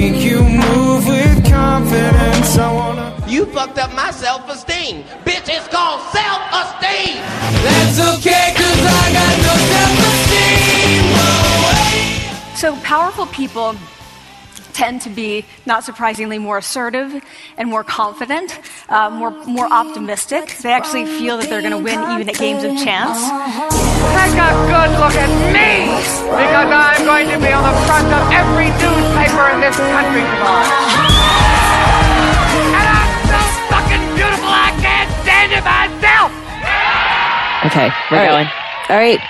make you move with confidence. I wanna. You fucked up my self-esteem. Bitch, it's called self-esteem. That's okay, cause I got no self esteem. So powerful people tend to be, not surprisingly, more assertive and more confident, uh, more more optimistic. They actually feel that they're going to win even at games of chance. Take a good look at me, because I'm going to be on the front of every newspaper in this country tomorrow. And I'm so fucking beautiful I can't stand it myself. Okay, we're All right. going. All right.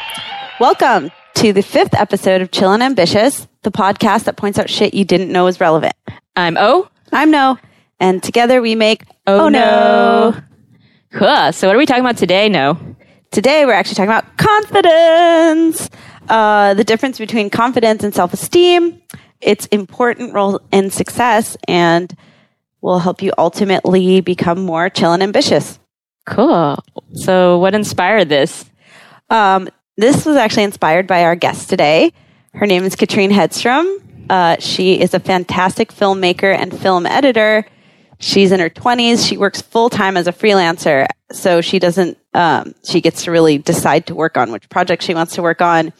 Welcome to the fifth episode of Chill and Ambitious, the podcast that points out shit you didn't know was relevant. I'm O. I'm No, and together we make Oh, no. Cool. So, what are we talking about today? No. Today we're actually talking about confidence, uh, the difference between confidence and self-esteem, its important role in success, and will help you ultimately become more chill and ambitious. Cool. So, what inspired this? Um, this was actually inspired by our guest today. Her name is Katrine Hedstrom. Uh, she is a fantastic filmmaker and film editor. She's in her 20s. She works full time as a freelancer. So she doesn't, um, she gets to really decide to work on which project she wants to work on.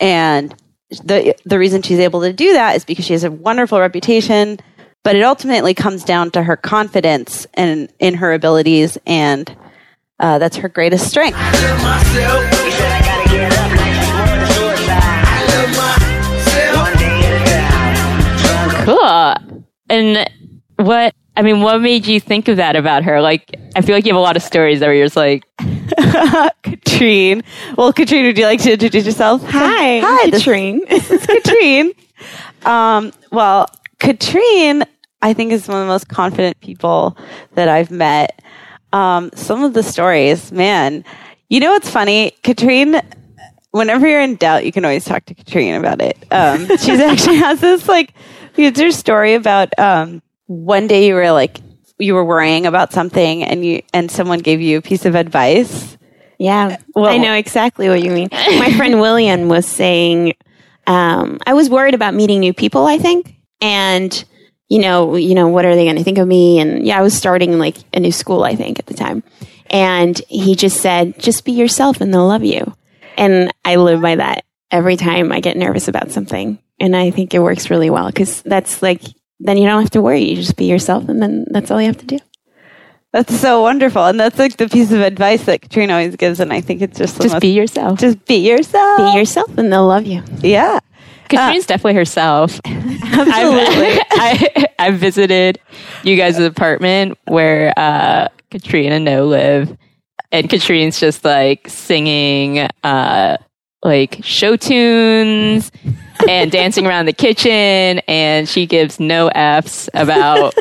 And the, the reason she's able to do that is because she has a wonderful reputation, but it ultimately comes down to her confidence and in her abilities. And uh, that's her greatest strength. And what, I mean, what made you think of that about her? Like, I feel like you have a lot of stories that were just like, Katrine. Well, Katrine, would you like to introduce yourself? Hi, Hi, this- Katrine. This is Katrine. um, well, Katrine, I think, is one of the most confident people that I've met. Um, some of the stories, man. You know what's funny? Katrine, whenever you're in doubt, you can always talk to Katrine about it. Um, she's actually has this like, it's her story about um, one day you were like, you were worrying about something and you and someone gave you a piece of advice. Yeah, Well- I know exactly what you mean. My friend William was saying, um, I was worried about meeting new people. I think, and you know, you know, what are they going to think of me? And yeah, I was starting like a new school. I think at the time, and he just said, "Just be yourself, and they'll love you." And I live by that every time I get nervous about something, and I think it works really well because that's like then you don't have to worry. You just be yourself, and then that's all you have to do. That's so wonderful, and that's like the piece of advice that Katrina always gives, and I think it's just the just most- be yourself. just be yourself. Be yourself, and they'll love you. yeah, Katrine's definitely herself. absolutely. I've, I, I visited you guys' apartment where uh, Katrine and No live, and Katrina's just like singing uh, like show tunes and dancing around the kitchen, and she gives no f's about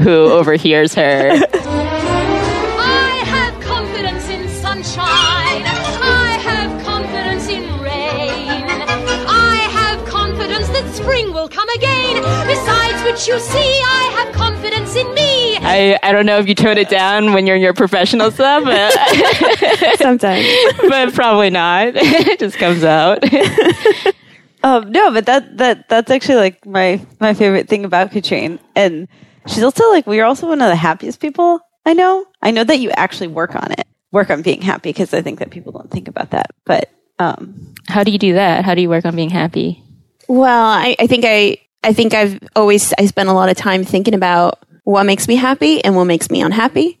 who overhears her. I have confidence in sunshine. I have confidence in rain. I have confidence that spring will come again. Besides which, you see, I have confidence in me. I, I don't know if you tone it down when you're in your professional stuff, but, Sometimes. but probably not. it just comes out. um, no, but that that that's actually like my my favorite thing about Katrine, and she's also like we're also one of the happiest people I know. I know that you actually work on it, work on being happy, because I think that people don't think about that. But um, How do you do that? How do you work on being happy? Well, I, I think I I think I've always I spend a lot of time thinking about what makes me happy and what makes me unhappy.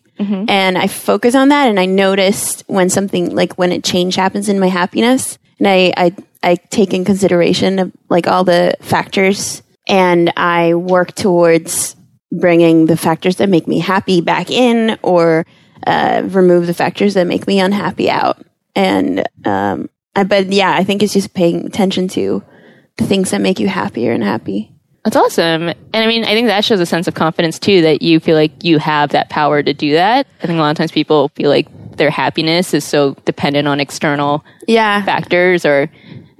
And I focus on that and I noticed when something like when a change happens in my happiness and I, I I take in consideration of like all the factors and I work towards bringing the factors that make me happy back in or uh, remove the factors that make me unhappy out. And um, I, but yeah, I think it's just paying attention to the things that make you happier and happy. That's awesome. And I mean, I think that shows a sense of confidence too that you feel like you have that power to do that. I think a lot of times people feel like their happiness is so dependent on external Yeah, factors or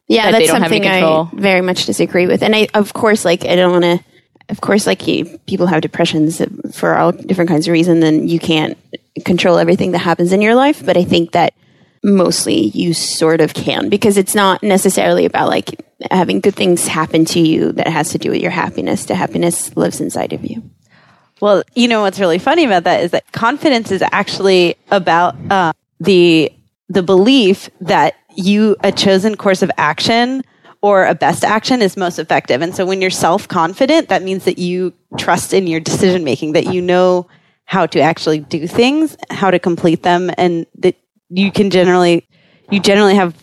yeah, that that's don't have any something I very much disagree with. And I, of course, like I don't want to. Of course, like you, people have depressions for all different kinds of reasons, and you can't control everything that happens in your life. But I think that mostly you sort of can because it's not necessarily about like having good things happen to you that has to do with your happiness. The happiness lives inside of you. Well, you know what's really funny about that is that confidence is actually about uh, the the belief that you a chosen course of action or a best action is most effective. And so when you're self confident, that means that you trust in your decision making, that you know how to actually do things, how to complete them, and that you can generally you generally have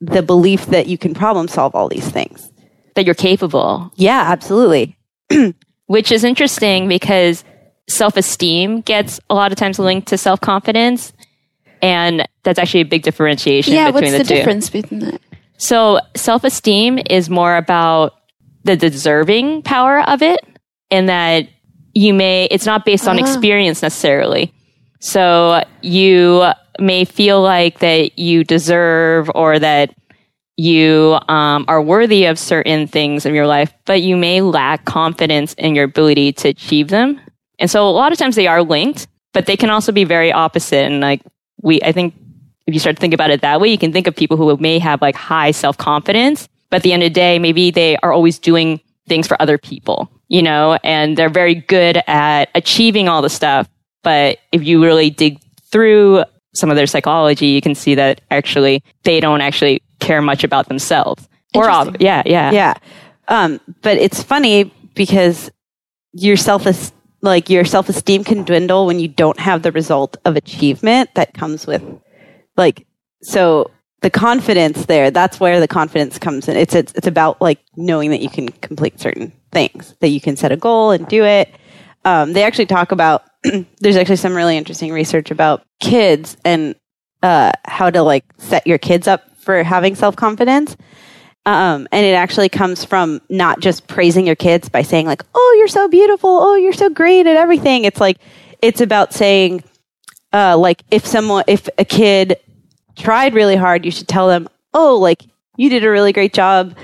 the belief that you can problem solve all these things. That you're capable. Yeah, absolutely. which is interesting because self esteem gets a lot of times linked to self confidence. And that's actually a big differentiation yeah, between what's the, two. difference between that? So self esteem is more about the deserving power of it, in that you may, it's not based on Ah. experience necessarily. So you may feel like that you deserve or that you um, are worthy of certain things in your life, but you may lack confidence in your ability to achieve them. And so a lot of times they are linked, but they can also be very opposite. And like we, I think if you start to think about it that way, you can think of people who may have like high self confidence, but at the end of the day, maybe they are always doing things for other people, you know, and they're very good at achieving all the stuff. But if you really dig through some of their psychology, you can see that actually they don't actually care much about themselves. Or, ob- yeah, yeah. Yeah. Um, but it's funny because your self like your self esteem can dwindle when you don't have the result of achievement that comes with like so the confidence there that's where the confidence comes in. It's it's, it's about like knowing that you can complete certain things that you can set a goal and do it. Um, they actually talk about there's actually some really interesting research about kids and uh, how to like set your kids up for having self confidence um, and it actually comes from not just praising your kids by saying like, "Oh, you're so beautiful. Oh, you're so great at everything." It's like it's about saying, uh, like if someone, if a kid tried really hard, you should tell them, "Oh, like you did a really great job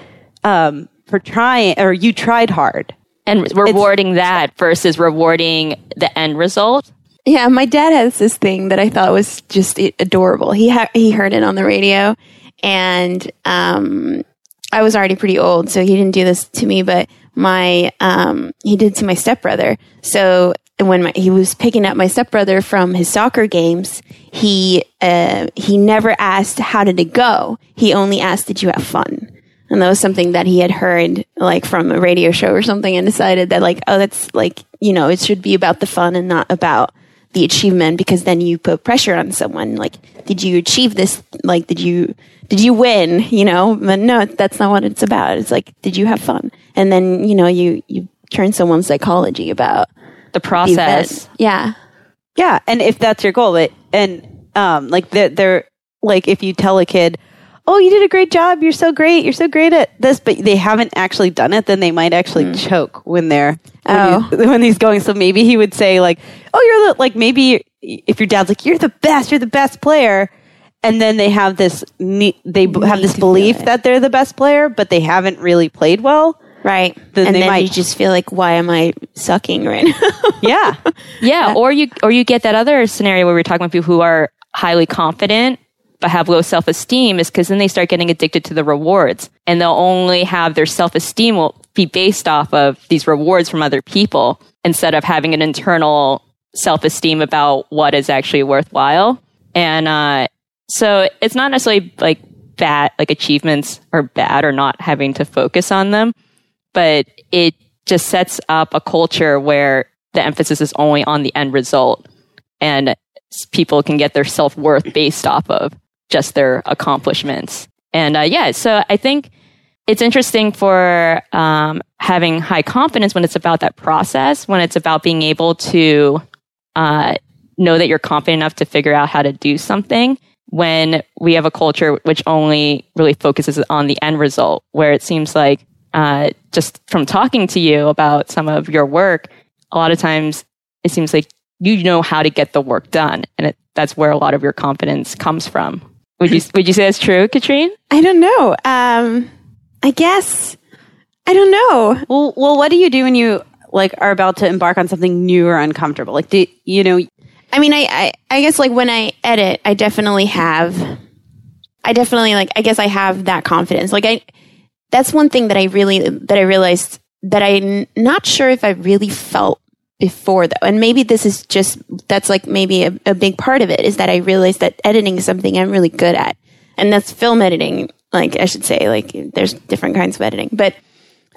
um, for trying, or you tried hard." And rewarding that versus rewarding the end result. Yeah, my dad has this thing that I thought was just adorable. He ha- he heard it on the radio, and um, I was already pretty old, so he didn't do this to me. But my um, he did to my stepbrother. So when my, he was picking up my stepbrother from his soccer games, he uh, he never asked how did it go. He only asked, "Did you have fun?" And that was something that he had heard like from a radio show or something and decided that like, oh, that's like, you know, it should be about the fun and not about the achievement because then you put pressure on someone. Like, did you achieve this? Like, did you, did you win? You know, but no, that's not what it's about. It's like, did you have fun? And then, you know, you, you turn someone's psychology about The the process. event. Yeah. Yeah, and if that's your goal, but and um, like they're, they're like if you tell a kid, "Oh, you did a great job. You're so great. You're so great at this," but they haven't actually done it, then they might actually hmm. choke when they're when, Oh. he's, when he's going. So maybe he would say like, "Oh, you're the like maybe if your dad's like, you're the best. You're the best player." And then they have this ne- they b- have this belief that they're the best player, but they haven't really played well. Right. Then and they then might- you just feel like, why am I sucking right now? Yeah, Yeah, or you or you get that other scenario where we're talking about people who are highly confident but have low self esteem is because then they start getting addicted to the rewards, and they'll only have their self esteem will be based off of these rewards from other people instead of having an internal self esteem about what is actually worthwhile. And uh, so it's not necessarily like bad, like achievements are bad or not having to focus on them, but it just sets up a culture where the emphasis is only on the end result and people can get their self-worth based off of just their accomplishments. And uh, yeah so i think it's interesting for um, having high confidence when it's about that process when it's about being able to uh, know that you're confident enough to figure out how to do something when we have a culture which only really focuses on the end result where it seems like uh, just from talking to you about some of your work a lot of times it seems like you know how to get the work done. And it, that's where a lot of your confidence comes from would you would you say that's true katrine I don't know. Um, I guess I don't know. Well, well, what do you do when you like are about to embark on something new or uncomfortable? Like, do you know? I mean, I, I, I guess like when I edit, I definitely have I definitely like. I guess I have that confidence. Like I, that's one thing that I really that I realized that I'm not sure if I really felt before though. And maybe this is just that's like maybe a, a big part of it is that I realized that editing is something I'm really good at, and that's film editing. Like I should say, like there's different kinds of editing, but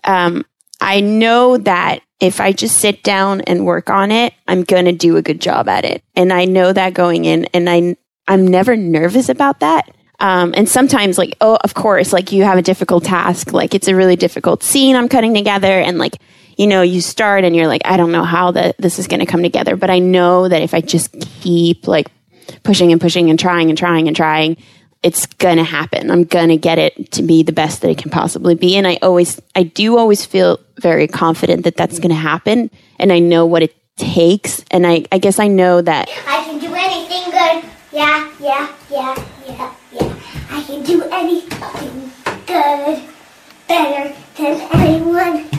um, I know that if I just sit down and work on it, I'm going to do a good job at it. And I know that going in and I, I'm never nervous about that. Um, and sometimes like, oh, of course, like you have a difficult task. Like it's a really difficult scene I'm cutting together and like, you know, you start and you're like, I don't know how that this is going to come together, but I know that if I just keep like pushing and pushing and trying and trying and trying, it's gonna happen. I'm gonna get it to be the best that it can possibly be. And I always, I do always feel very confident that that's gonna happen. And I know what it takes. And I, I guess I know that I can do anything good. Yeah, yeah, yeah. I can do anything good. Better than anyone.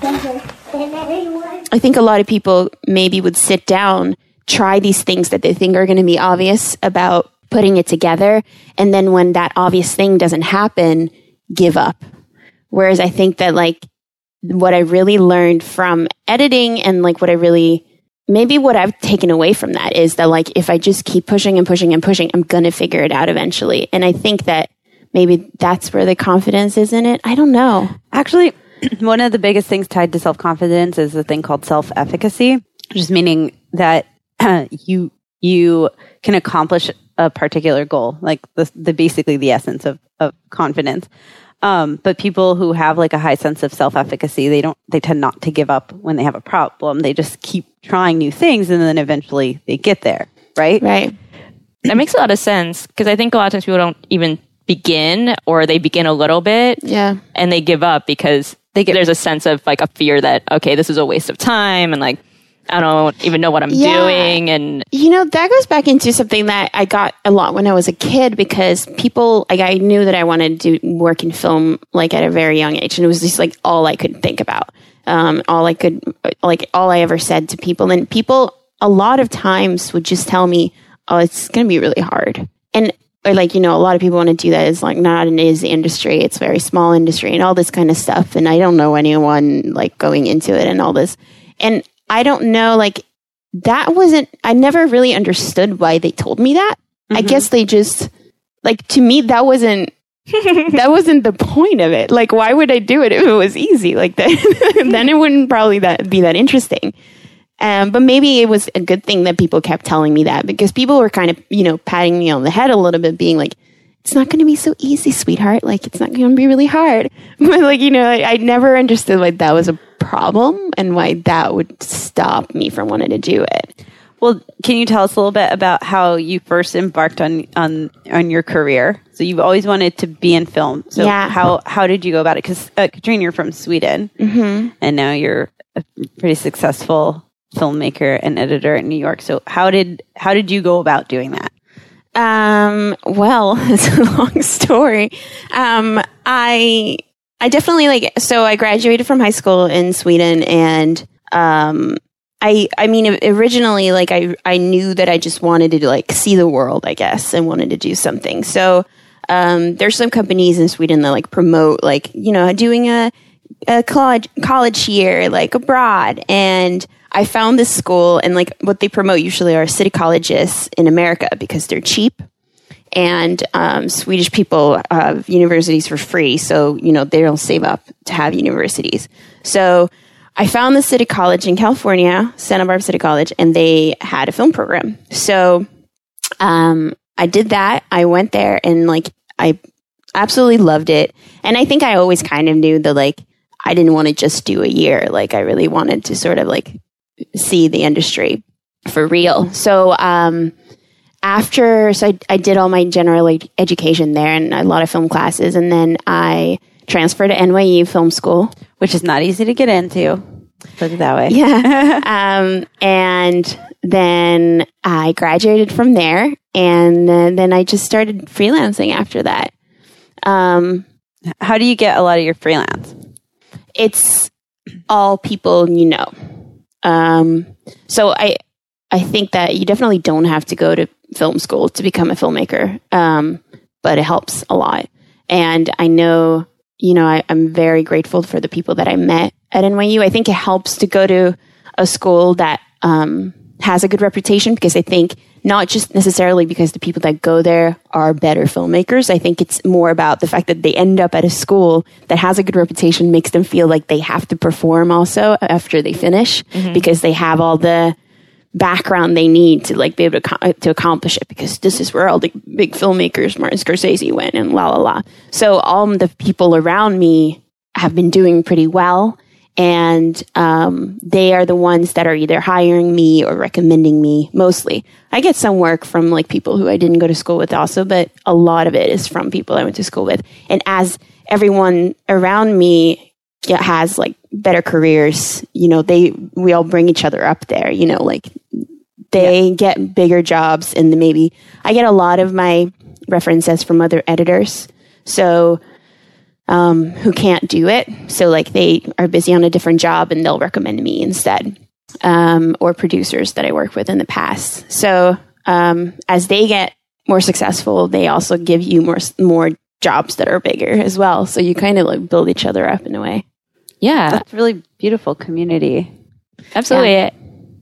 Better than anyone. I think a lot of people maybe would sit down, try these things that they think are going to be obvious about putting it together. And then when that obvious thing doesn't happen, give up. Whereas I think that like what I really learned from editing and like what I really, maybe what I've taken away from that is that like if I just keep pushing and pushing and pushing, I'm to figure it out eventually. And I think that maybe that's where the confidence is in it. I don't know. Actually, one of the biggest things tied to self confidence is a thing called self efficacy, just meaning that you you can accomplish a particular goal, like the, the basically the essence of, of confidence. Um, but people who have like a high sense of self efficacy, they don't they tend not to give up when they have a problem. They just keep trying new things, and then eventually they get there. Right. Right. That makes a lot of sense because I think a lot of times people don't even begin or they begin a little bit Yeah. and they give up because they get, there's a sense of like a fear that, okay, this is a waste of time and like, I don't even know what I'm Yeah. doing. And You know, that goes back into something that I got a lot when I was a kid because people, like, I knew that I wanted to do work in film, like, at a very young age. And it was just like all I could think about. Um, all I could, like, all I ever said to people. And people, a lot of times would just tell me, oh, it's going to be really hard. And, or like, you know, a lot of people want to do that. It's like not an is industry. It's a very small industry and all this kind of stuff. And I don't know anyone like going into it and all this. And I don't know, like, that wasn't i never really understood why they told me that i guess they just like to me that wasn't that wasn't the point of it. Like why would i do it if it was easy like that? Then it wouldn't probably that be that interesting. Um, but maybe it was a good thing that people kept telling me that because people were kind of you know patting me on the head a little bit being like it's not going to be so easy sweetheart. Like it's not going to be really hard. But like you know I, I never understood why that was a problem and why that would stop me from wanting to do it Well, can you tell us a little bit about how you first embarked on on on your career? So you've always wanted to be in film. So Yeah. how how did you go about it? Because uh, Katrina, you're from Sweden, mm-hmm. and now you're a pretty successful filmmaker and editor in New York. So how did how did you go about doing that? Um, well, it's a long story. Um, I, I definitely like, so I graduated from high school in Sweden and, um, I, I mean, originally, like, I, I knew that I just wanted to, like, see the world, I guess, and wanted to do something. So, um, there's some companies in Sweden that, like, promote, like, you know, doing a, a college college year like abroad. And I found this school and like what they promote usually are city colleges in America because they're cheap. And um, Swedish people have universities for free. So you know they don't save up to have universities. So I found the city college in California Santa Barbara City College and they had a film program so um, I did that I went there and like I absolutely loved it and I think I always kind of knew that like I didn't want to just do a year. Like I really wanted to sort of like see the industry for real. So um, after, so I, I did all my general ed- education there and a lot of film classes, and then I transferred to NYU Film School. Which is not easy to get into. Put it that way. Yeah. um, and then I graduated from there, and then, then I just started freelancing after that. Um, How do you get a lot of your freelance? it's all people you know. Um, so I I think that you definitely don't have to go to film school to become a filmmaker. Um, but it helps a lot. And I know, you know, I, I'm very grateful for the people that I met at NYU. I think it helps to go to a school that um, has a good reputation because I think not just necessarily because the people that go there are better filmmakers. I think it's more about the fact that they end up at a school that has a good reputation, makes them feel like they have to perform also after they finish because they have all the background they need to like be able to, to accomplish it because this is where all the big filmmakers Martin Scorsese went and la la la. So all the people around me have been doing pretty well and um, they are the ones that are either hiring me or recommending me mostly. I get some work from like people who I didn't go to school with also, but a lot of it is from people I went to school with. And as everyone around me has like better careers, you know, they we all bring each other up there, you know, like they get bigger jobs and maybe I get a lot of my references from other editors. So um, who can't do it. So like they are busy on a different job and they'll recommend me instead. Um, or producers that I worked with in the past. So um, as they get more successful, they also give you more more jobs that are bigger as well. So you kind of like build each other up in a way. Yeah, That's really beautiful community. absolutely.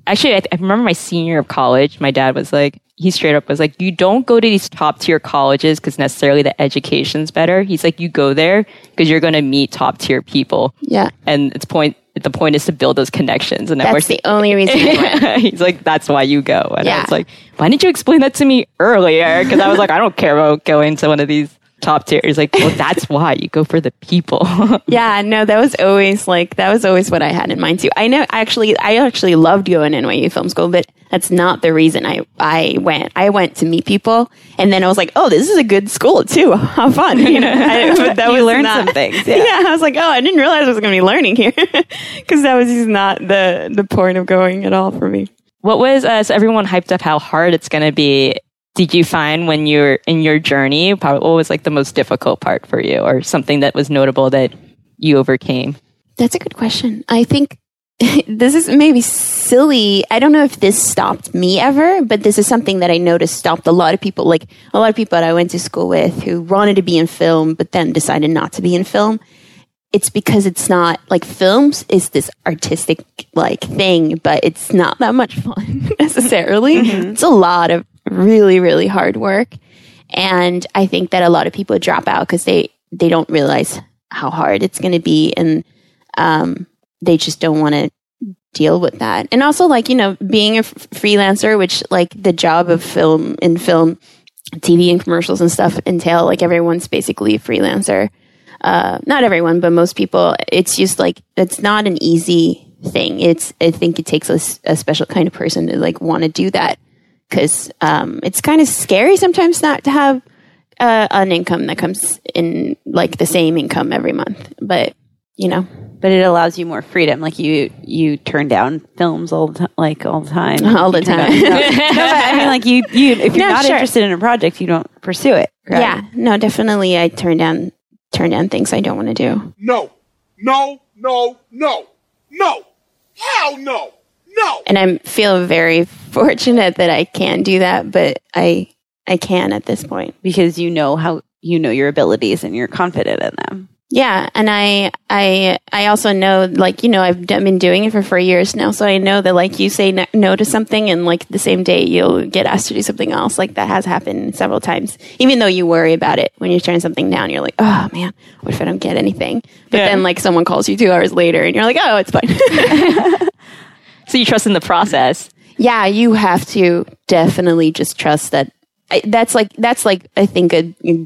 Actually, I, I remember my senior year of college. My dad was like, he straight up was like, you don't go to these top tier colleges because necessarily the education's better. He's like, you go there because you're going to meet top tier people, Yeah. and it's point. The point is to build those connections and That's networks. the only reason He's like, that's why you go. And I was like, why didn't you explain that to me earlier? Because I was like, I don't care about going to one of these top tier. He's like, well, that's why you go for the people. Yeah, no, that was always like that was always what I had in mind too. I know actually I actually loved going to NYU Film School, but that's not the reason I I went. I went to meet people, and then I was like, oh, this is a good school too. How fun, you know? I, but that was learned not- some things, Yeah. yeah. I was like, oh, I didn't realize I was going to be learning here because that was just not the the point of going at all for me. what was uh, so everyone hyped up how hard it's going to be? Did you find when you're in your journey, probably what was like the most difficult part for you, or something that was notable that you overcame? That's a good question. I think this is maybe silly. I don't know if this stopped me ever, but this is something that I noticed stopped a lot of people. Like a lot of people that I went to school with who wanted to be in film, but then decided not to be in film. It's because it's not like films is this artistic like thing, but it's not that much fun necessarily. Mm-hmm. It's a lot of really, really hard work. And I think that a lot of people drop out because they, they don't realize how hard it's going to be. And um, they just don't want to deal with that. And also, like, you know, being a f- freelancer, which, like, the job of film in film, TV and commercials and stuff entail, like, everyone's basically a freelancer. Uh, not everyone, but most people, it's just like, it's not an easy thing. It's, I think it takes a special kind of person to, like, want to do that. Cause, um, it's kind of scary sometimes not to have, uh, an income that comes in, like, the same income every month. But, you know, But it allows you more freedom. Like you, you turn down films all the time, like all the time, All the time. down- no, no, but I mean, like you, you, if you're No, not sure. interested in a project, you don't pursue it. right? Yeah, no, definitely. I turn down turn down things I don't want to do. No. No, no, no, no. Hell no. No. And I'm feel very fortunate that I can do that, but I I can at this point. because you know how you know your abilities and you're confident in them. Yeah, and I I I also know like you know I've been doing it for 4 years now, so I know that like you say no, to something and like the same day you'll get asked to do something else. Like that has happened several times. Even though you worry about it when you turn something down, you're like, "Oh man, what if I don't get anything?" But Yeah. then like someone calls you 2 hours later and you're like, "Oh, it's fine." So you trust in the process. Yeah, you have to definitely just trust that. I, that's like that's like I think a,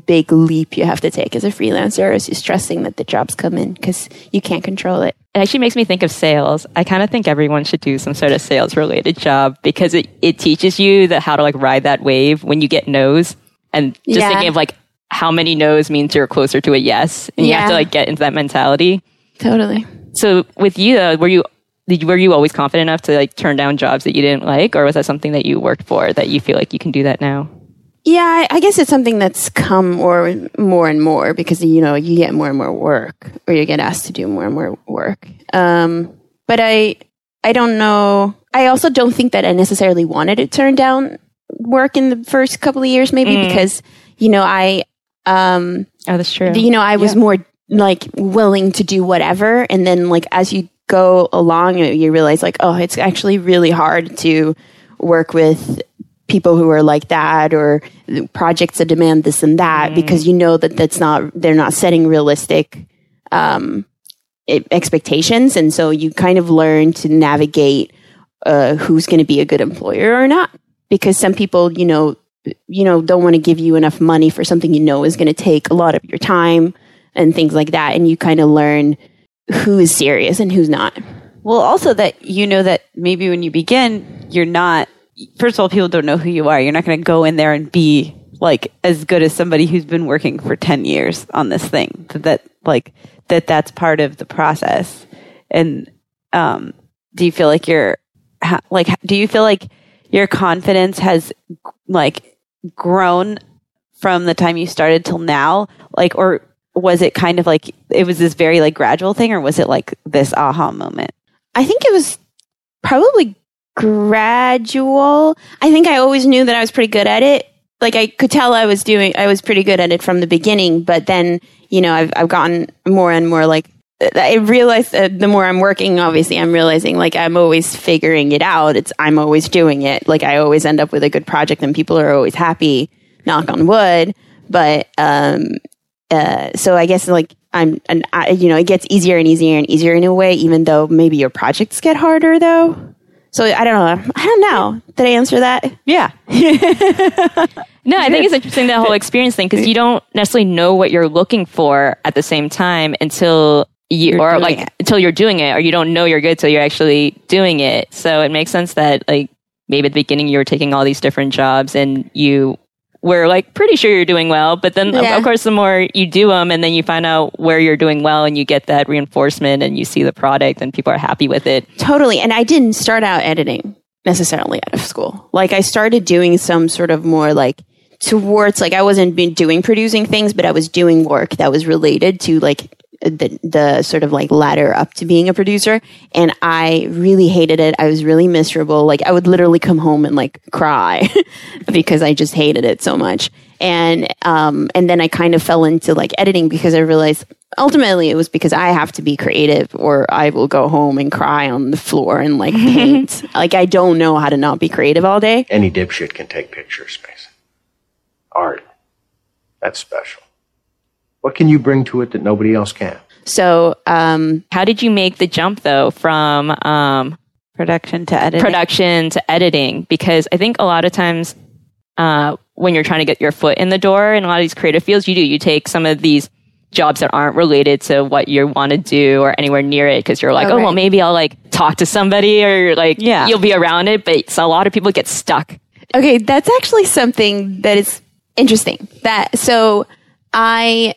big leap you have to take as a freelancer is just trusting that the jobs come in because you can't control it. It actually makes me think of sales. I kind of think everyone should do some sort of sales related job because it, it teaches you that how to like ride that wave when you get no's and just Yeah. thinking of like how many no's means you're closer to a yes and you have to like get into that mentality. Totally. So with you though, were you did were you always confident enough to like turn down jobs that you didn't like or was that something that you worked for that you feel like you can do that now? Yeah, I, I guess it's something that's come more more and more because you know you get more and more work, or you get asked to do more and more work. Um, but I I don't know. I also don't think that I necessarily wanted to turn down work in the first couple of years, maybe because you know I um, oh, that's true. you know, I was more like willing to do whatever. And then like as you go along, you- you realize like, oh, it's actually really hard to work with people who are like that or projects that demand this and that because you know that that's not they're not setting realistic um, expectations. And so you kind of learn to navigate uh, who's going to be a good employer or not because some people you know you know don't want to give you enough money for something you know is going to take a lot of your time and things like that. And you kind of learn who is serious and who's not Well, also that you know that maybe when you begin, you're not, first of all, people don't know who you are. You're not going to go in there and be like as good as somebody who's been working for 10 years on this thing. That, that like, that that's part of the process. And, um, do you feel like you're, like, do you feel like your confidence has like grown from the time you started till now? Like, or was it kind of like, it was this very like gradual thing or was it like this aha moment? I think it was probably gradual. I think I always knew that I was pretty good at it. Like I could tell I was doing, I was pretty good at it from the beginning. But then, you know, I've I've gotten more and more like I realized that the more I'm working, obviously, I'm realizing like I'm always figuring it out. It's I'm always doing it. Like I always end up with a good project, and people are always happy. Knock on wood. But um, uh, so I guess like I'm, and I, you know, it gets easier and easier and easier in a way, even though maybe your projects get harder though. So I don't know. I don't know. Did I answer that? Yeah. No, I think it's interesting that whole experience thing because you don't necessarily know what you're looking for at the same time until you You're or doing like it. until you're doing it, or you don't know you're good till you're actually doing it. So it makes sense that like maybe at the beginning you were taking all these different jobs and you were like pretty sure you're doing well, but then of- Yeah. of course the more you do them and then you find out where you're doing well and you get that reinforcement and you see the product and people are happy with it. Totally. And I didn't start out editing necessarily out of school. Like I started doing some sort of more like towards like I wasn't been doing producing things, but I was doing work that was related to like the the sort of like ladder up to being a producer and I really hated it. I was really miserable. Like I would literally come home and like cry because I just hated it so much. And um and then I kind of fell into like editing because I realized ultimately it was because I have to be creative or I will go home and cry on the floor and like paint. like I don't know how to not be creative all day. Any dipshit can take pictures, Mason. Art. That's special. What can you bring to it that nobody else can? So um How did you make the jump though from um Production to editing. production to editing because I think a lot of times uh, when you're trying to get your foot in the door in a lot of these creative fields, you do you take some of these jobs that aren't related to what you want to do or anywhere near it because you're like, Oh, oh, well, maybe I'll like talk to somebody or like Yeah. you'll be around it, but so a lot of people get stuck. Okay, that's actually something that is interesting. That so I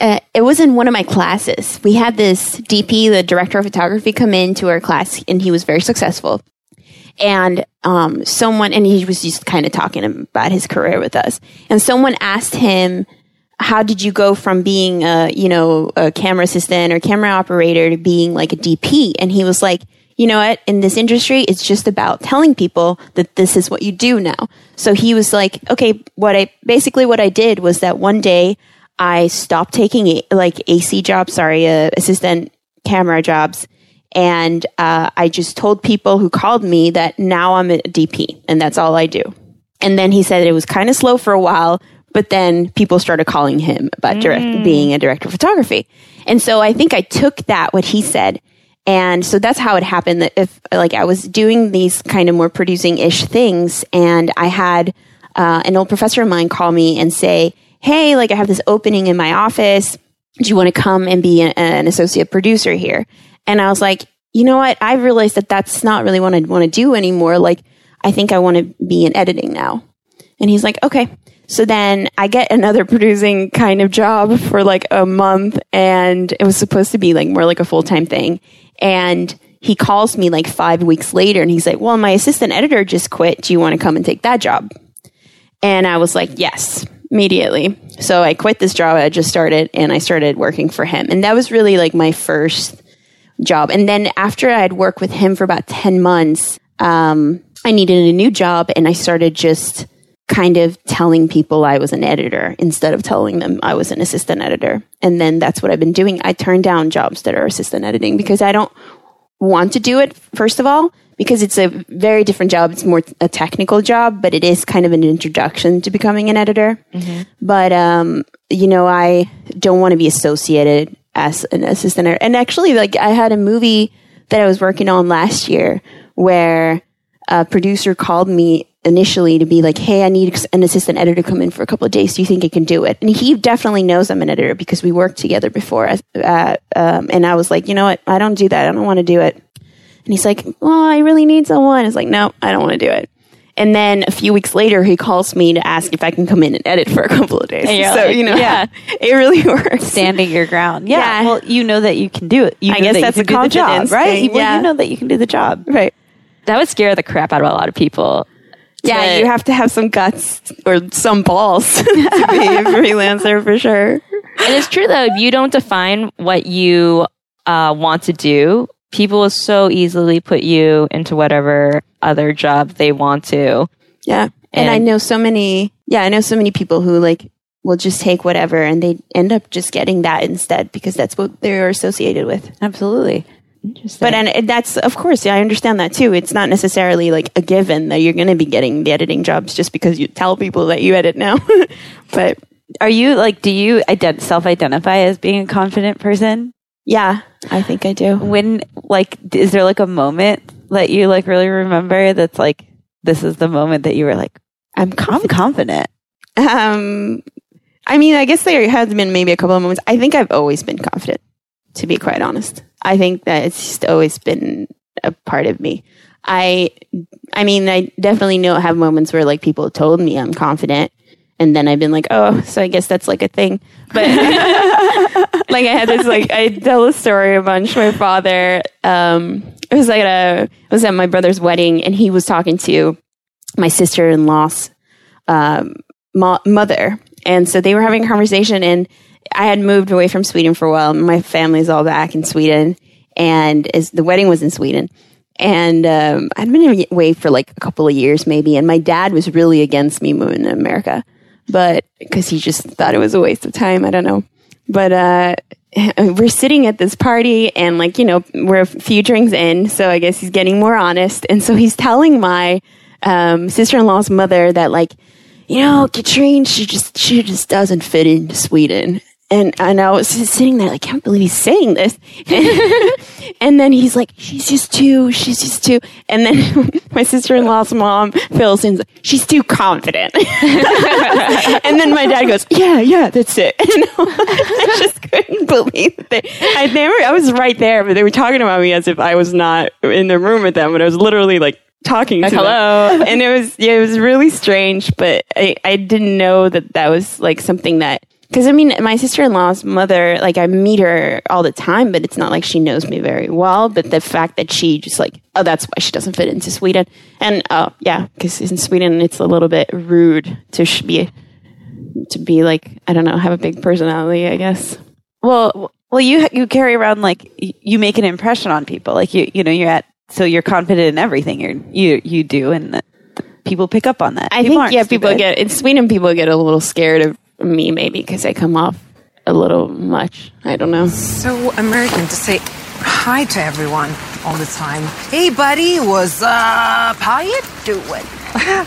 uh, it was in one of my classes. We had this DP, the director of photography, come into our class, and he was very successful. And um, someone, and he was just kind of talking about his career with us. And someone asked him, "How did you go from being a you know a camera assistant or camera operator to being like a DP?" And he was like, "You know what? In this industry, it's just about telling people that this is what you do now." So he was like, "Okay, what I basically what I did was that one day I stopped taking like AC jobs, sorry, uh, assistant camera jobs." And uh, I just told people who called me that now I'm a DP and that's all I do. And then he said it was kind of slow for a while, but then people started calling him about direct, being a director of photography. And so I think I took that, what he said. And so that's how it happened that if like I was doing these kind of more producing ish things and I had uh, an old professor of mine call me and say, Hey, like I have this opening in my office. Do you want to come and be an, an associate producer here? And I was like, you know what? I realized that that's not really what I want to do anymore. Like, I think I want to be in editing now. And he's like, okay. So then I get another producing kind of job for like a month and it was supposed to be like more like a full time thing. And he calls me like five weeks later and he's like, well, my assistant editor just quit. Do you want to come and take that job? And I was like, yes, immediately. So I quit this job I just started and I started working for him. And that was really like my first job. And then after I'd worked with him for about 10 months, um, I needed a new job and I started just kind of telling people I was an editor instead of telling them I was an assistant editor. And then that's what I've been doing. I turn down jobs that are assistant editing because I don't want to do it, first of all, because it's a very different job. It's more a technical job, but it is kind of an introduction to becoming an editor. But, um, you know, I don't want to be associated as an assistant editor. And actually, like, I had a movie that I was working on last year where a producer called me initially to be like, Hey, I need an assistant editor to come in for a couple of days. Do you think I can do it? And he definitely knows I'm an editor because we worked together before. Uh, um, and I was like, you know what? I don't do that. I don't want to do it. And he's like, well, I really need someone. It's like, no, I don't want to do it. And then a few weeks later, he calls me to ask if I can come in and edit for a couple of days. And so, like, you know, yeah. it really works. Standing your ground. Yeah. Yeah. Well, you know that you can do it. You I know guess that that's you a can do the job, confidence right? thing, Well, yeah. you know that you can do the job. Right. That would scare the crap out of a lot of people. Yeah, to- you have to have some guts or some balls to be a freelancer for sure. And it's true though, if you don't define what you uh, want to do, people will so easily put you into whatever other job they want to. Yeah. And, I know so many, yeah, I know so many people who like will just take whatever and they end up just getting that instead because that's what they're associated with. Absolutely. Interesting. But and, and that's of course, yeah, I understand that too. It's not necessarily like a given that you're going to be getting the editing jobs just because you tell people that you edit now. but Are you like, do you ident- self identify as being a confident person? Yeah, I think I do. When, like, is there like a moment that you like really remember that's like, this is the moment that you were like, I'm I'm confident. Um, I mean, I guess there has been maybe a couple of moments. I think I've always been confident, to be quite honest. I think that it's just always been a part of me. I, I mean, I definitely know I have moments where like people told me I'm confident, and then I've been like, oh, so I guess that's like a thing. But like I had this like I tell a story a bunch. My father, um, it was like at a it was at my brother's wedding, and he was talking to my sister in law's um, mo- mother, and so they were having a conversation. And I had moved away from Sweden for a while. My family's all back in Sweden, and as the wedding was in Sweden. And um, I'd been away for like a couple of years, maybe. And my dad was really against me moving to America, but because he just thought it was a waste of time. I don't know. But uh, we're sitting at this party, and like you know, we're a few drinks in, so I guess he's getting more honest. And so he's telling my um, sister-in-law's mother that like you know, Katrine, she just she just doesn't fit into Sweden. And and I was just sitting there like, I can't believe he's saying this. and then he's like, she's just too, she's just too. And then my sister in law's mom fills in, she's too confident. and then my dad goes, yeah, yeah, that's it. And I just couldn't believe it. I never, I was right there, but they were talking about me as if I was not in the room with them, but I was literally like talking Like, to them hello. and it was yeah, it was really strange, but I I didn't know that that was like something that because I mean my sister in law's mother like I meet her all the time, but it's not like she knows me very well. But the fact that she just like oh that's why she doesn't fit into Sweden, and oh yeah, because in Sweden it's a little bit rude to sh- be to be like I don't know have a big personality I guess. Well, well, you you carry around like you make an impression on people. Like you, you know, you're at so you're confident in everything you you you do, and people pick up on that. I People think aren't yeah, people get in Sweden. People get a little scared of me, maybe because I come off a little much. I don't know. So American to say hi to everyone all the time. Hey, buddy, what's up? How you doing?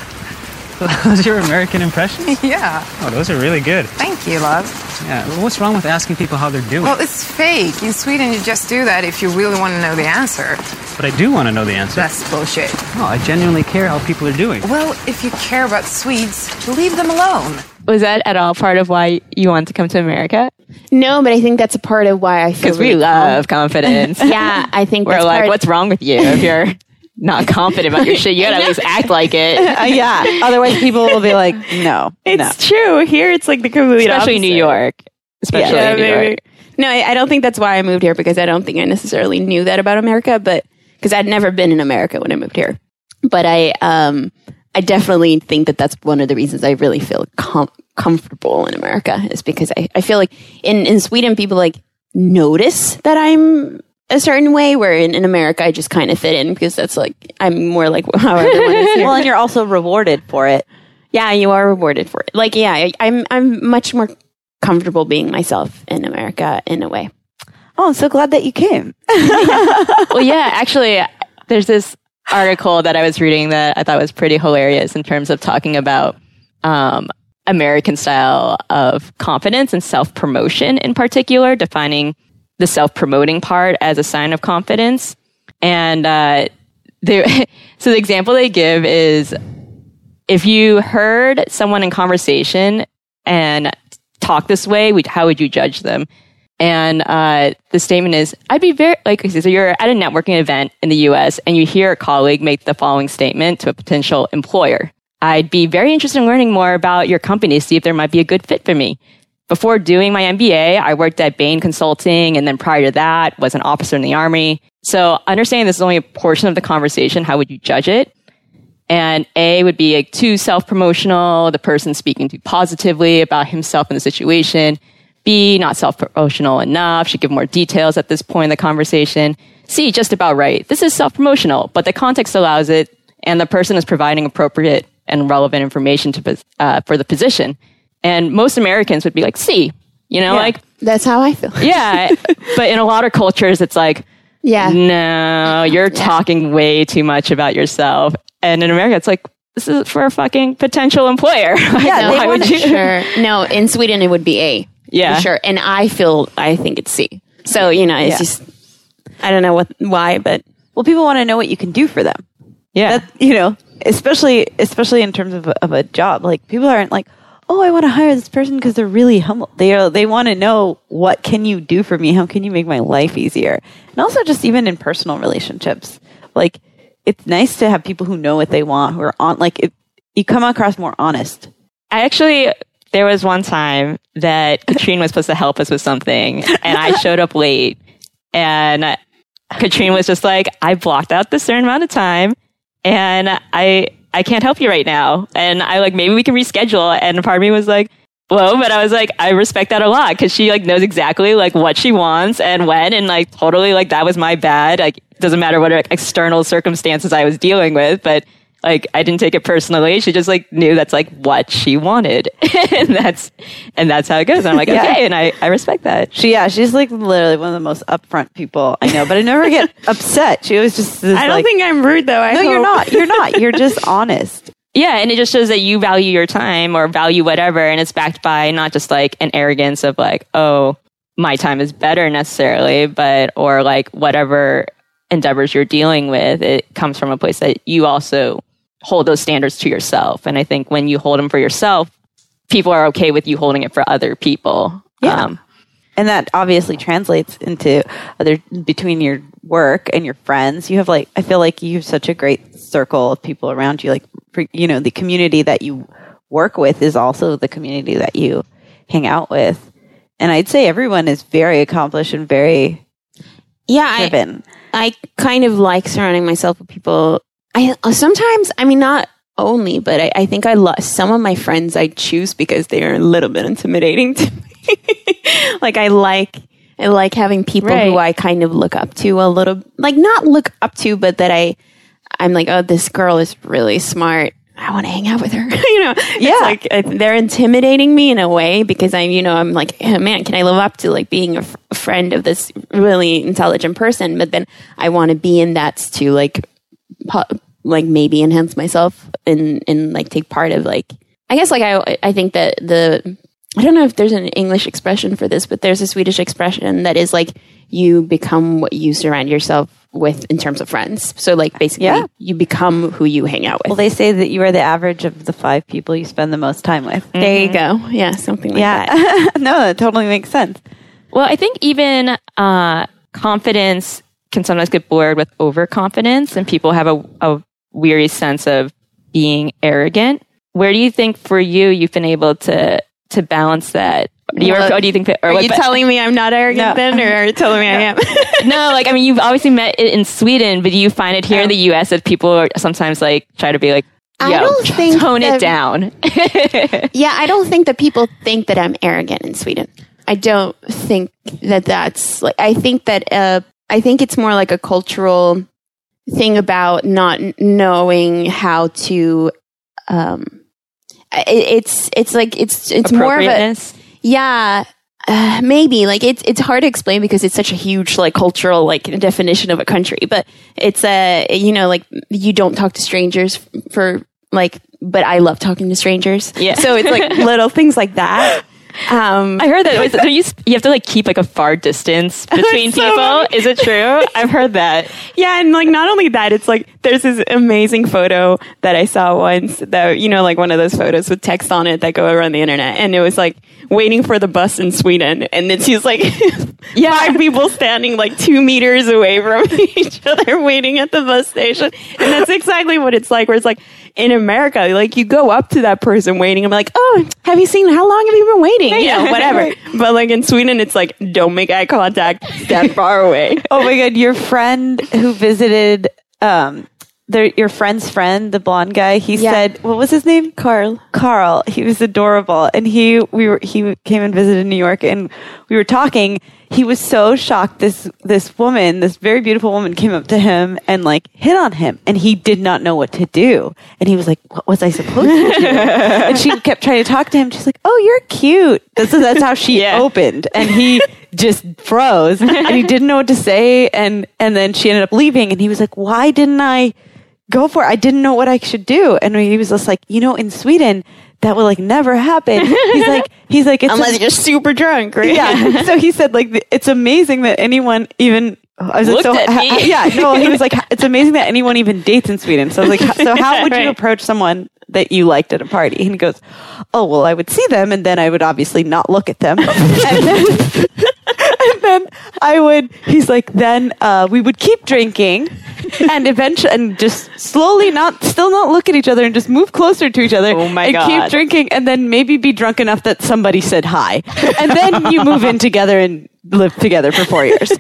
Those are your American impressions? yeah. Oh, those are really good. Thank you, love. Yeah. well, What's wrong with asking people how they're doing? Well, it's fake. In Sweden, you just do that if you really want to know the answer. but I do want to know the answer. That's bullshit. No, I genuinely care how people are doing. Well, if you care about Swedes, leave them alone. Was that at all part of why you wanted to come to America? No, but I think that's a part of why I feel Because we really love confidence. yeah, I think We're that's like, part- what's wrong with you if you're not confident about your shit? You gotta at least act like it. Uh, yeah. Otherwise, people will be like, no, It's true. Here, it's like the complete Especially in New. York. Especially Yeah, in New maybe. York. No, I, I don't think that's why I moved here because I don't think I necessarily knew that about America, but because I'd never been in America when I moved here. But I, um, I definitely think that that's one of the reasons I really feel com- comfortable in America is because I, I feel like in, in Sweden, people like notice that I'm a certain way, where in, in America, I just kind of fit in because that's like, I'm more like how everyone is here. well, and you're also rewarded for it. Yeah, you are rewarded for it. Like, yeah, I, I'm I'm much more comfortable being myself in America in a way. Oh, I'm so glad that you came. well, yeah, actually, there's this article that I was reading that I thought was pretty hilarious in terms of talking about um, American style of confidence and self promotion in particular, defining the self promoting part as a sign of confidence. And uh, they, so the example they give is if you heard someone in conversation and talk this way, how would you judge them? And uh, the statement is, I'd be very like, so you're at a networking event in the U.S. and you hear a colleague make the following statement to a potential employer. I'd be very interested in learning more about your company, see if there might be a good fit for me. Before doing my MBA, I worked at Bain Consulting, and then prior to that, was an officer in the Army. So understanding this is only a portion of the conversation, how would you judge it? And A would be like too self promotional, the person speaking too positively about himself and the situation. B, not self promotional enough, should give more details at this point in the conversation. C, just about right. This is self promotional, but the context allows it, and the person is providing appropriate and relevant information to, uh, for the position. And most Americans would be like, C, you know, Yeah. like, That's how I feel. yeah. but in a lot of cultures, it's like, Yeah. no, you're talking way too much about yourself. And in America, it's like, this is for a fucking potential employer. Yeah, why they would you? Sure. No, in Sweden it would be A. Yeah. For sure. And I feel I think it's C. So, you know, it's Yeah. just I don't know what why, but Well, people want to know what you can do for them. Yeah. That, you know, especially especially in terms of a, of a job. Like people aren't like, "Oh, I want to hire this person because they're really humble." They are they want to know what can you do for me? How can you make my life easier? And also just even in personal relationships. Like it's nice to have people who know what they want, who are on like it, you come across more honest. I actually, there was one time that Catrin was supposed to help us with something, and I showed up late, and Catrin was just like, "I blocked out this certain amount of time, and I I can't help you right now." And I like maybe we can reschedule. And part of me was like. Whoa, but I was like, I respect that a lot because she like knows exactly like what she wants and when, and like totally like that was my bad. Like, doesn't matter what external circumstances I was dealing with, but like I didn't take it personally. She just like knew that's like what she wanted, and that's and that's how it goes. And I'm like, Yeah. okay, and I I respect that. She yeah, she's like literally one of the most upfront people I know, but I never get upset. She was just this, I don't like- think I'm rude though. I No, you're not. You're not. You're just honest. Yeah, and it just shows that you value your time or value whatever, and it's backed by not just like an arrogance of like, oh, my time is better necessarily, but or like whatever endeavors you're dealing with, it comes from a place that you also hold those standards to yourself. And I think when you hold them for yourself, people are okay with you holding it for other people. Yeah. Um, and that obviously translates into other between your work and your friends. You have like I feel like you have such a great circle of people around you. Like for, you know, the community that you work with is also the community that you hang out with. And I'd say everyone is very accomplished and very Yeah, I. I kind of like surrounding myself with people. I sometimes, I mean, not only, but I, I think I lost some of my friends I choose because they are a little bit intimidating to me. like I like, I like having people who I kind of look up to a little, like not look up to, but that I, I'm like, oh, this girl is really smart. I want to hang out with her. you know, Yeah. it's like uh, they're intimidating me in a way because I, you know, I'm like, oh, man, can I live up to like being a, f- a friend of this really intelligent person? But then I want to be in that to like, like maybe enhance myself and and like take part of like, I guess like I I think that the I don't know if there's an English expression for this, but there's a Swedish expression that is like you become what you surround yourself with in terms of friends. So like basically Yeah. you become who you hang out with. Well, they say that you are the average of the five people you spend the most time with. there you go. Yeah, something like yeah. that. no, that totally makes sense. Well, I think even uh, confidence can sometimes get blurred with overconfidence, and people have a, a weary sense of being arrogant. Where do you think for you you've been able to to balance that? Do you, Well, or do you think? Or Are what- you telling me I'm not arrogant No. then, or are you telling me I am? no, like I mean, you've obviously met it in Sweden, but do you find it here in the U.S. that people are sometimes like try to be like, I don't think tone that- it down." yeah, I don't think that people think that I'm arrogant in Sweden. I don't think that that's like, I think that, uh, I think it's more like a cultural thing about not knowing how to, um, it, it's it's like it's it's more of a yeah. Uh, maybe like it's it's hard to explain because it's such a huge like cultural like definition of a country, but it's a you know like you don't talk to strangers for like, but I love talking to strangers. Yeah. so it's like little things like that. Um, I heard that was, you, you have to like keep like a far distance between So people. funny. Is it true? I've heard that. Yeah, and like not only that, it's like there's this amazing photo that I saw once that you know, like one of those photos with text on it that go around the internet, and it was like waiting for the bus in Sweden, and it's just like yeah, five people standing like two meters away from each other waiting at the bus station, and that's exactly what it's like. Where it's like in America, like you go up to that person waiting, and be like, oh, have you seen? How long have you been waiting? You know, Yeah. whatever. But like in Sweden, it's like don't make eye contact, stand far away. Oh my god, your friend who visited um their your friend's friend, the blonde guy, he Yeah. said what was his name? Carl. Carl. He was adorable. And he we were he came and visited New York and we were talking. He was so shocked this this woman, this very beautiful woman came up to him and like hit on him and he did not know what to do. And he was like, What was I supposed to do? and she kept trying to talk to him. She's like, Oh, you're cute. That's that's how she opened. And he just froze and he didn't know what to say and and then she ended up leaving and he was like, Why didn't I go for it. I didn't know what I should do. And he was just like, you know, in Sweden, that would like never happen. He's like, he's like, it's Unless you're super drunk, right? Yeah. So he said, like, it's amazing that anyone even. I was like, Looked so, at ha- me. yeah, no, he was like, it's amazing that anyone even dates in Sweden. So I was like, so how would you approach someone that you liked at a party? And he goes, oh, well, I would see them and then I would obviously not look at them. and then I would, he's like, then uh, we would keep drinking and eventually, and just slowly not, still not look at each other and just move closer to each other Oh my and keep drinking and then maybe be drunk enough that somebody said hi. And then you move in together and live together for four years.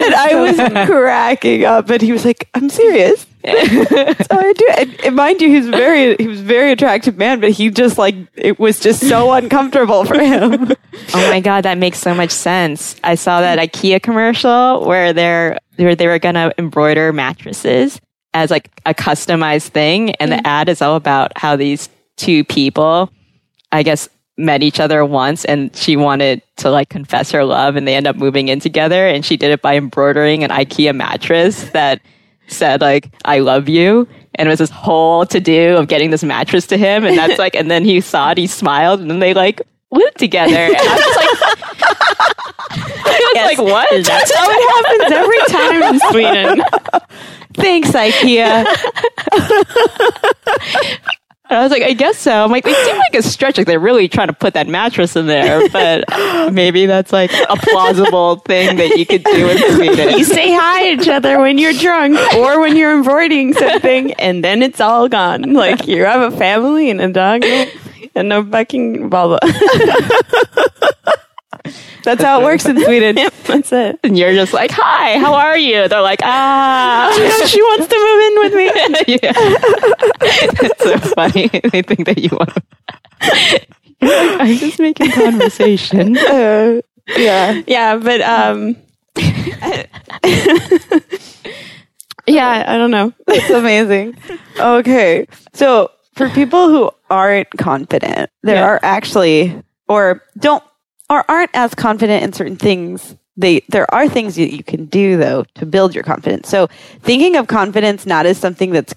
And I was cracking up, and he was like, "I'm serious." so I do. And, and mind you, he's very he was a very attractive man, but he just like it was just so uncomfortable for him. Oh my god, that makes so much sense. I saw that IKEA commercial where they're where they were gonna embroider mattresses as like a customized thing, and the mm. ad is all about how these two people, I guess, met each other once, and she wanted to like confess her love, and they end up moving in together, and she did it by embroidering an IKEA mattress that said like "I love you." And it was this whole to do of getting this mattress to him, and that's like, and then he saw it, he smiled, and then they like lived together. And I was like, I was like, what? That's how it happens every time in Sweden. Thanks, IKEA. And I was like, I guess so. I'm like, they seem like a stretch. Like they're really trying to put that mattress in there, but maybe that's like a plausible thing that you could do in Sweden. You say hi to each other when you're drunk or when you're embroidering something, and then it's all gone. Like you have a family and a dog and a fucking blah blah. That's how it works in Sweden. That's it. And you're just like, hi, how are you? They're like, ah. she wants to move in with me. yeah. It's so funny. They think that you want to. I'm just making conversation. Uh, yeah. Yeah, but um, yeah, I don't know. It's amazing. Okay. So for people who aren't confident, there Yeah. are actually or don't or aren't as confident in certain things. They there are things that you can do though to build your confidence. So thinking of confidence not as something that's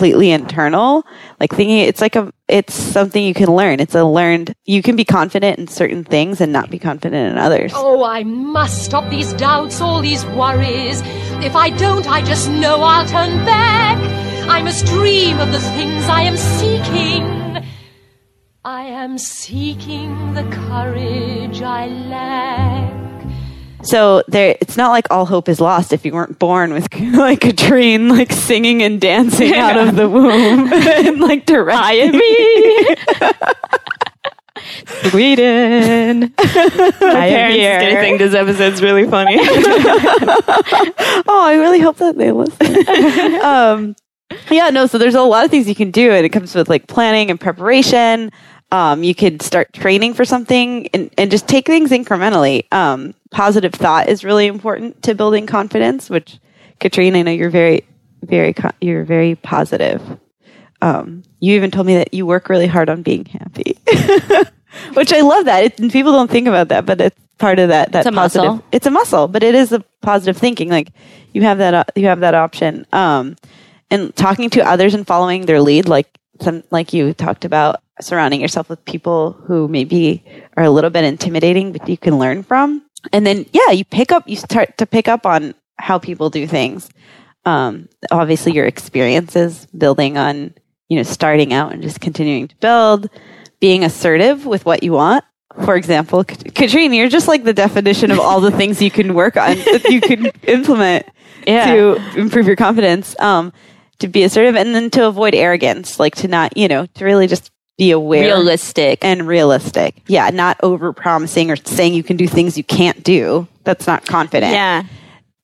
completely internal, like thinking it's like a it's something you can learn. It's a learned you can be confident in certain things and not be confident in others. Oh, I must stop these doubts, all these worries. If I don't, I just know I'll turn back. I must dream of the things I am seeking. I am seeking the courage I lack. So there, it's not like all hope is lost if you weren't born with like a Catrin like singing and dancing out of the womb and like directing. me. Sweden. My parents gonna think this episode's really funny. oh, I really hope that they listen. um, yeah, no. So there's a lot of things you can do, and it comes with like planning and preparation. Um, you could start training for something and, and just take things incrementally. Um, positive thought is really important to building confidence. Which, Catrin, I know you're very, very, you're very positive. Um, you even told me that you work really hard on being happy, which I love that. It, people don't think about that, but it's part of that. That It's a positive. muscle. It's a muscle, but it is a positive thinking. Like you have that. Uh, you have that option. Um, and talking to others and following their lead, like some, like you talked about, surrounding yourself with people who maybe are a little bit intimidating, but you can learn from. And then, yeah, you pick up. You start to pick up on how people do things. Um, obviously, your experiences, building on, you know, starting out and just continuing to build, being assertive with what you want. For example, Kat- Catrin, you're just like the definition of all the things you can work on, that you can implement Yeah. to improve your confidence. Um, to be assertive and then to avoid arrogance, like to not, you know, to really just be aware, Realistic. and realistic. Yeah, not over promising or saying you can do things you can't do. That's not confident. Yeah.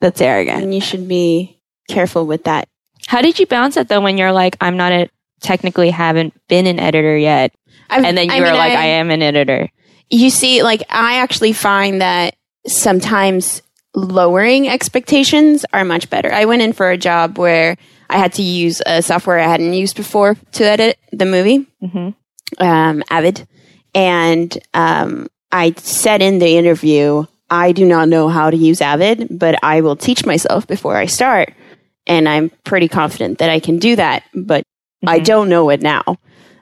That's arrogant. And you should be careful with that. How did you balance that though when you're like, I'm not a technically haven't been an editor yet? I've- and then you I were mean, like, I- I am an editor. You see, like, I actually find that sometimes lowering expectations are much better. I went in for a job where I had to use a software I hadn't used before to edit the movie, um, Avid. And um, I said in the interview, I do not know how to use Avid, but I will teach myself before I start. And I'm pretty confident that I can do that, but I don't know it now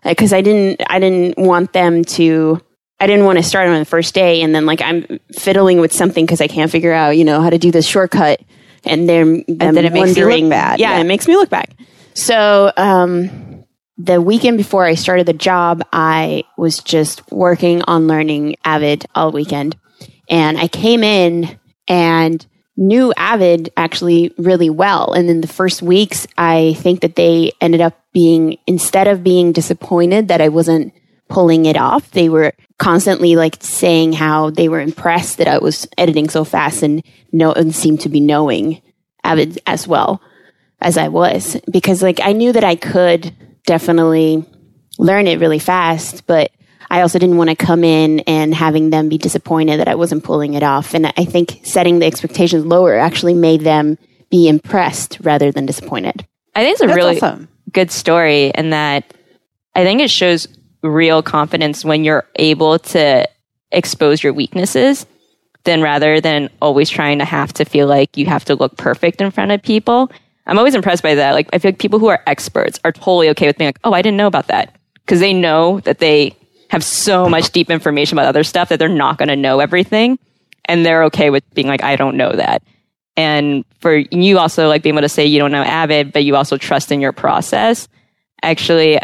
because I didn't. I didn't want them to. I didn't want to start on the first day and then like I'm fiddling with something because I can't figure out you know how to do this shortcut and they're them then it makes you look bad. Yeah, Yeah. it makes me look bad. So um, the weekend before I started the job, I was just working on learning Avid all weekend, and I came in and knew Avid actually really well. And in the first weeks, I think that they ended up being instead of being disappointed that I wasn't pulling it off, they were constantly like saying how they were impressed that I was editing so fast and no and seemed to be knowing Avid as well as I was because like I knew that I could definitely learn it really fast, but I also didn't want to come in and having them be disappointed that I wasn't pulling it off. And I think setting the expectations lower actually made them be impressed rather than disappointed. I think it's a That's really awesome. good story in that I think it shows real confidence when you're able to expose your weaknesses than rather than always trying to have to feel like you have to look perfect in front of people. I'm always impressed by that. Like I feel like people who are experts are totally okay with being like, "Oh, I didn't know about that." Because they know that they have so much deep information about other stuff that they're not going to know everything and they're okay with being like, "I don't know that." And for you also like being able to say you don't know Avid, but you also trust in your process, actually,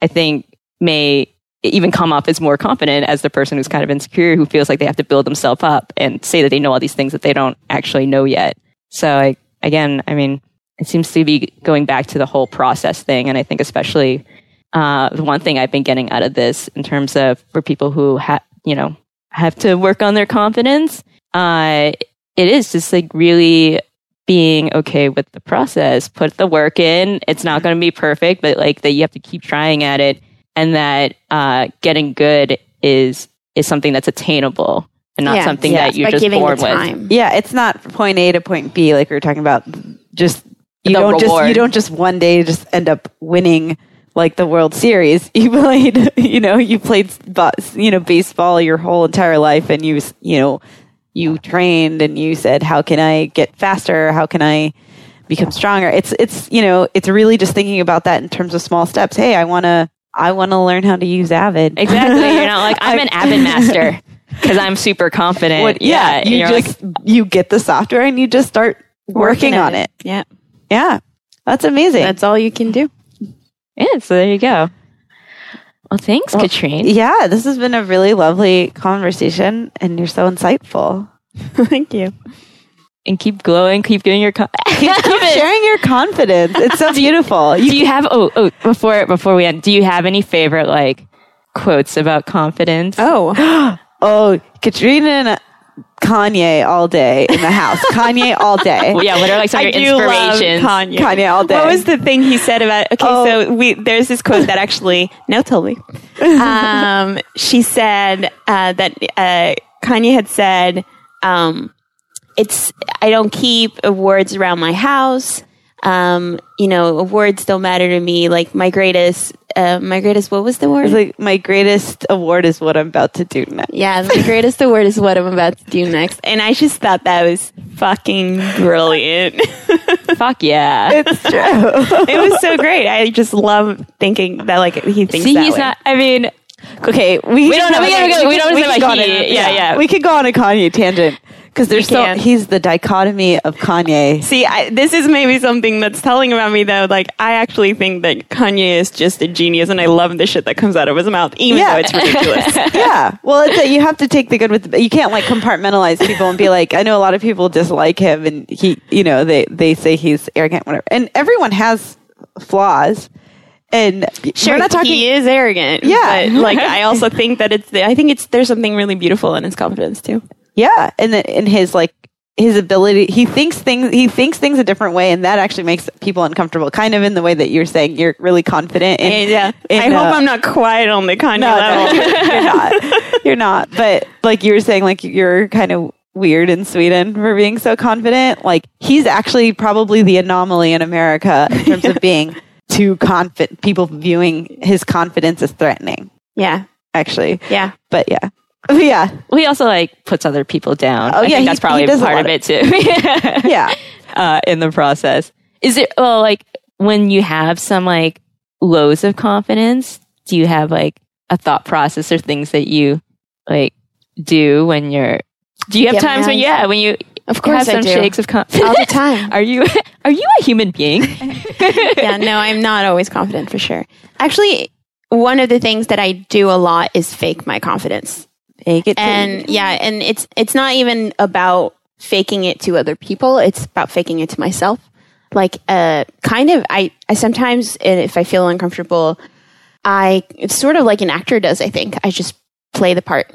I think may even come off as more confident as the person who's kind of insecure, who feels like they have to build themselves up and say that they know all these things that they don't actually know yet. So, I, again, I mean, it seems to be going back to the whole process thing. And I think especially uh, the one thing I've been getting out of this in terms of for people who have, you know, have to work on their confidence, uh, it is just like really being okay with the process, put the work in. It's not going to be perfect, but like that you have to keep trying at it and that uh, getting good is is something that's attainable and not Yeah, something yeah, that you're just giving the born with. Yeah, it's not point A to point B like we were talking about. Just you The don't just you don't just one day just end up winning like the World Series. You played, you know, you played, you know, baseball your whole entire life, and you, you know, you trained and you said, "How can I get faster? How can I become stronger?" It's it's you know, it's really just thinking about that in terms of small steps. Hey, I want to I want to learn how to use Avid. Exactly. You're not like I'm an Avid master because I'm super confident. What- yeah, yeah, you just you get the software and you just start working, on it. Yeah. Yeah, that's amazing. That's all you can do. yeah. So there you go. Well, thanks, Well, Catrin. Yeah, this has been a really lovely conversation, and you're so insightful. Thank you. And keep glowing. Keep giving your. Con- Keep sharing your confidence. It's so beautiful. do you have? Oh, oh. Before before we end, do you have any favorite like quotes about confidence? Oh, oh, Katrina and Kanye all day in the house. Kanye all day. Well, yeah. What are like some I of your do love inspirations? Kanye. Kanye all day. What was the thing he said about? Okay, Oh. so we there's this quote that actually no, tell me. Um, she said uh, that uh, Kanye had said, um, "It's I don't keep awards around my house. Um, you know, awards don't matter to me. Like my greatest, uh, my greatest. What was the word? Like my greatest award is what I'm about to do next. Yeah, the greatest award is what I'm about to do next. And I just thought that was fucking brilliant. Fuck yeah. It's true. it was so great. I just love thinking that like he thinks See, that he's way. not. I mean, Okay, we, We don't know- go- we gotta go- we don't can know go about on he. a- Yeah, yeah. We could go on a Kanye tangent because there's so he's the dichotomy of Kanye. See, I, this is maybe something that's telling about me though. Like, I actually think that Kanye is just a genius, and I love the shit that comes out of his mouth, even Yeah. though it's ridiculous. yeah. Well, it's that you have to take the good with the. You can't like compartmentalize people and be like, I know a lot of people dislike him and he, you know, they, they say he's arrogant, whatever. And everyone has flaws. And Sure, we're not talking. he is arrogant. Yeah. but like I also think that it's. I think it's there's something really beautiful in his confidence too. Yeah. And then in his like, his ability, he thinks things, he thinks things a different way. And that actually makes people uncomfortable, kind of in the way that you're saying you're really confident. In, And, yeah, in, I hope uh, I'm not quiet on the Kanye No, level. no, you're not. You're not. But like you were saying, like you're kind of weird in Sweden for being so confident. Like he's actually probably the anomaly in America in terms of being too confident. People viewing his confidence as threatening. yeah, Actually, yeah. but yeah, yeah, well, he also like puts other people down. Oh, I yeah, think he- that's probably he does a part lot of of- it too. yeah. uh, in the process. Is it well like when you have some like lows of confidence? Do you have like a thought process or things that you like do when you're? Do you have Get times when mad? yeah when you Of course have I some do. shakes of confidence all the time. Are you are you a human being? yeah, no, I'm not always confident for sure. Actually, one of the things that I do a lot is fake my confidence. Fake it. And yeah, and it's it's not even about faking it to other people. It's about faking it to myself. Like uh kind of I I sometimes if I feel uncomfortable, I it's sort of like an actor does, I think. I just play the part.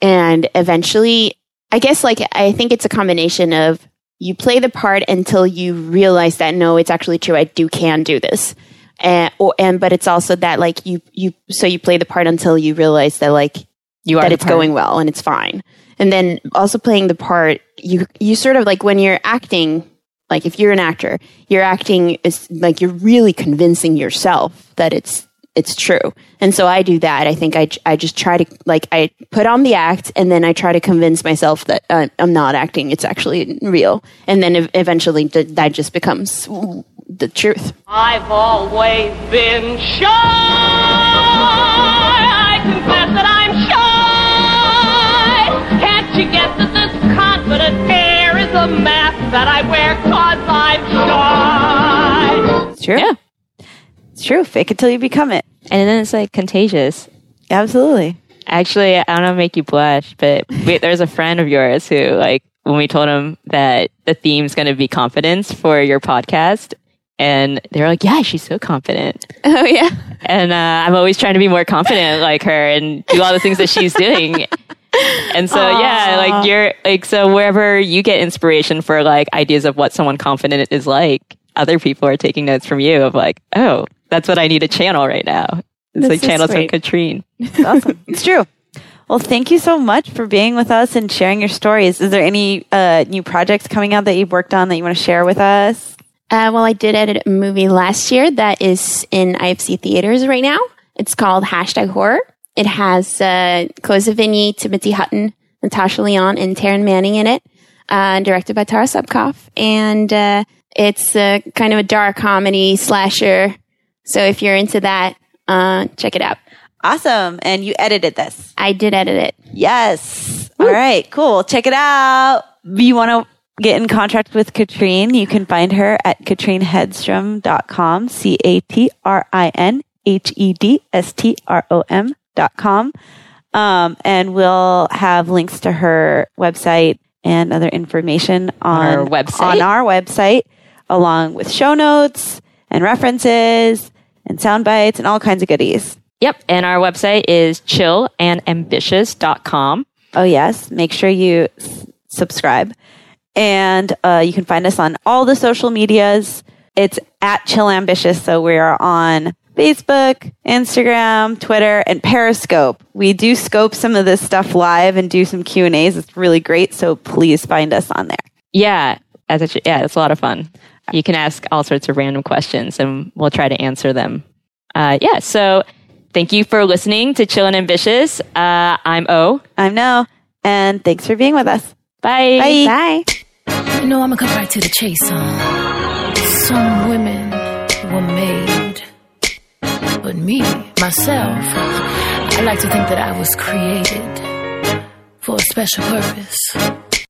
And eventually, I guess like I think it's a combination of you play the part until you realize that no, it's actually true. I do can do this. And, or, and but it's also that like you you so you play the part until you realize that like You are that it's part. going well and it's fine. And then also playing the part, you you sort of like when you're acting, like if you're an actor, you're acting is like you're really convincing yourself that it's it's true. And so I do that. I think I I just try to like I put on the act and then I try to convince myself that uh, I'm not acting. It's actually real. And then ev- eventually th- that just becomes the truth. I've always been shy. Air mask that I wear cause I'm shy? it's true. Yeah. It's true. Fake it till you become it. and then it's like contagious. Absolutely. Actually, I don't know, if make you blush, but we, there's a friend of yours who, like, when we told him that the theme's going to be confidence for your podcast, and they're like, "Yeah, she's so confident." Oh yeah. and uh, I'm always trying to be more confident like her and do all the things that she's doing. And so yeah, like you're like so wherever you get inspiration for like ideas of what someone confident is like, other people are taking notes from you of like, oh, that's what I need to channel right now. It's That's like so channels from. Catrin. It's awesome. it's true. Well, thank you so much for being with us and sharing your stories. Is there any uh, new projects coming out that you've worked on that you want to share with us? Uh, well, I did edit a movie last year that is in IFC theaters right now. It's called Hashtag Horror. It has uh, Chloe Sevigny, Timothy Hutton, Natasha Lyonne, and Taryn Manning in it. Uh, directed by Tara Subkoff, and uh, it's uh, kind of a dark comedy slasher. So if you're into that, uh, check it out. Awesome. And you edited this. I did edit it. Yes. All right. Cool. Check it out. If you want to get in contact with Katrine, you can find her at catrinhedstrom.com. C A T R I N H E D S T R O M com. Um, and we'll have links to her website and other information on, our website? on our website, along with show notes and references and sound bites and all kinds of goodies. Yep. And our website is chillandambitious.com. Oh, yes. Make sure you s- subscribe. And uh, you can find us on all the social medias. It's at Chill Ambitious. So we are on Facebook, Instagram, Twitter, and Periscope. We do scope some of this stuff live and do some Q&As. It's really great. So please find us on there. Yeah. As it should, yeah, it's a lot of fun. You can ask all sorts of random questions and we'll try to answer them. Uh, yeah, so thank you for listening to Chillin' Ambitious. Uh, I'm O. I'm No. And thanks for being with us. Bye. Bye. Bye. You know, I'm gonna cut right to the chase, huh? Some women were made, me, myself, I like to think that I was created for a special purpose.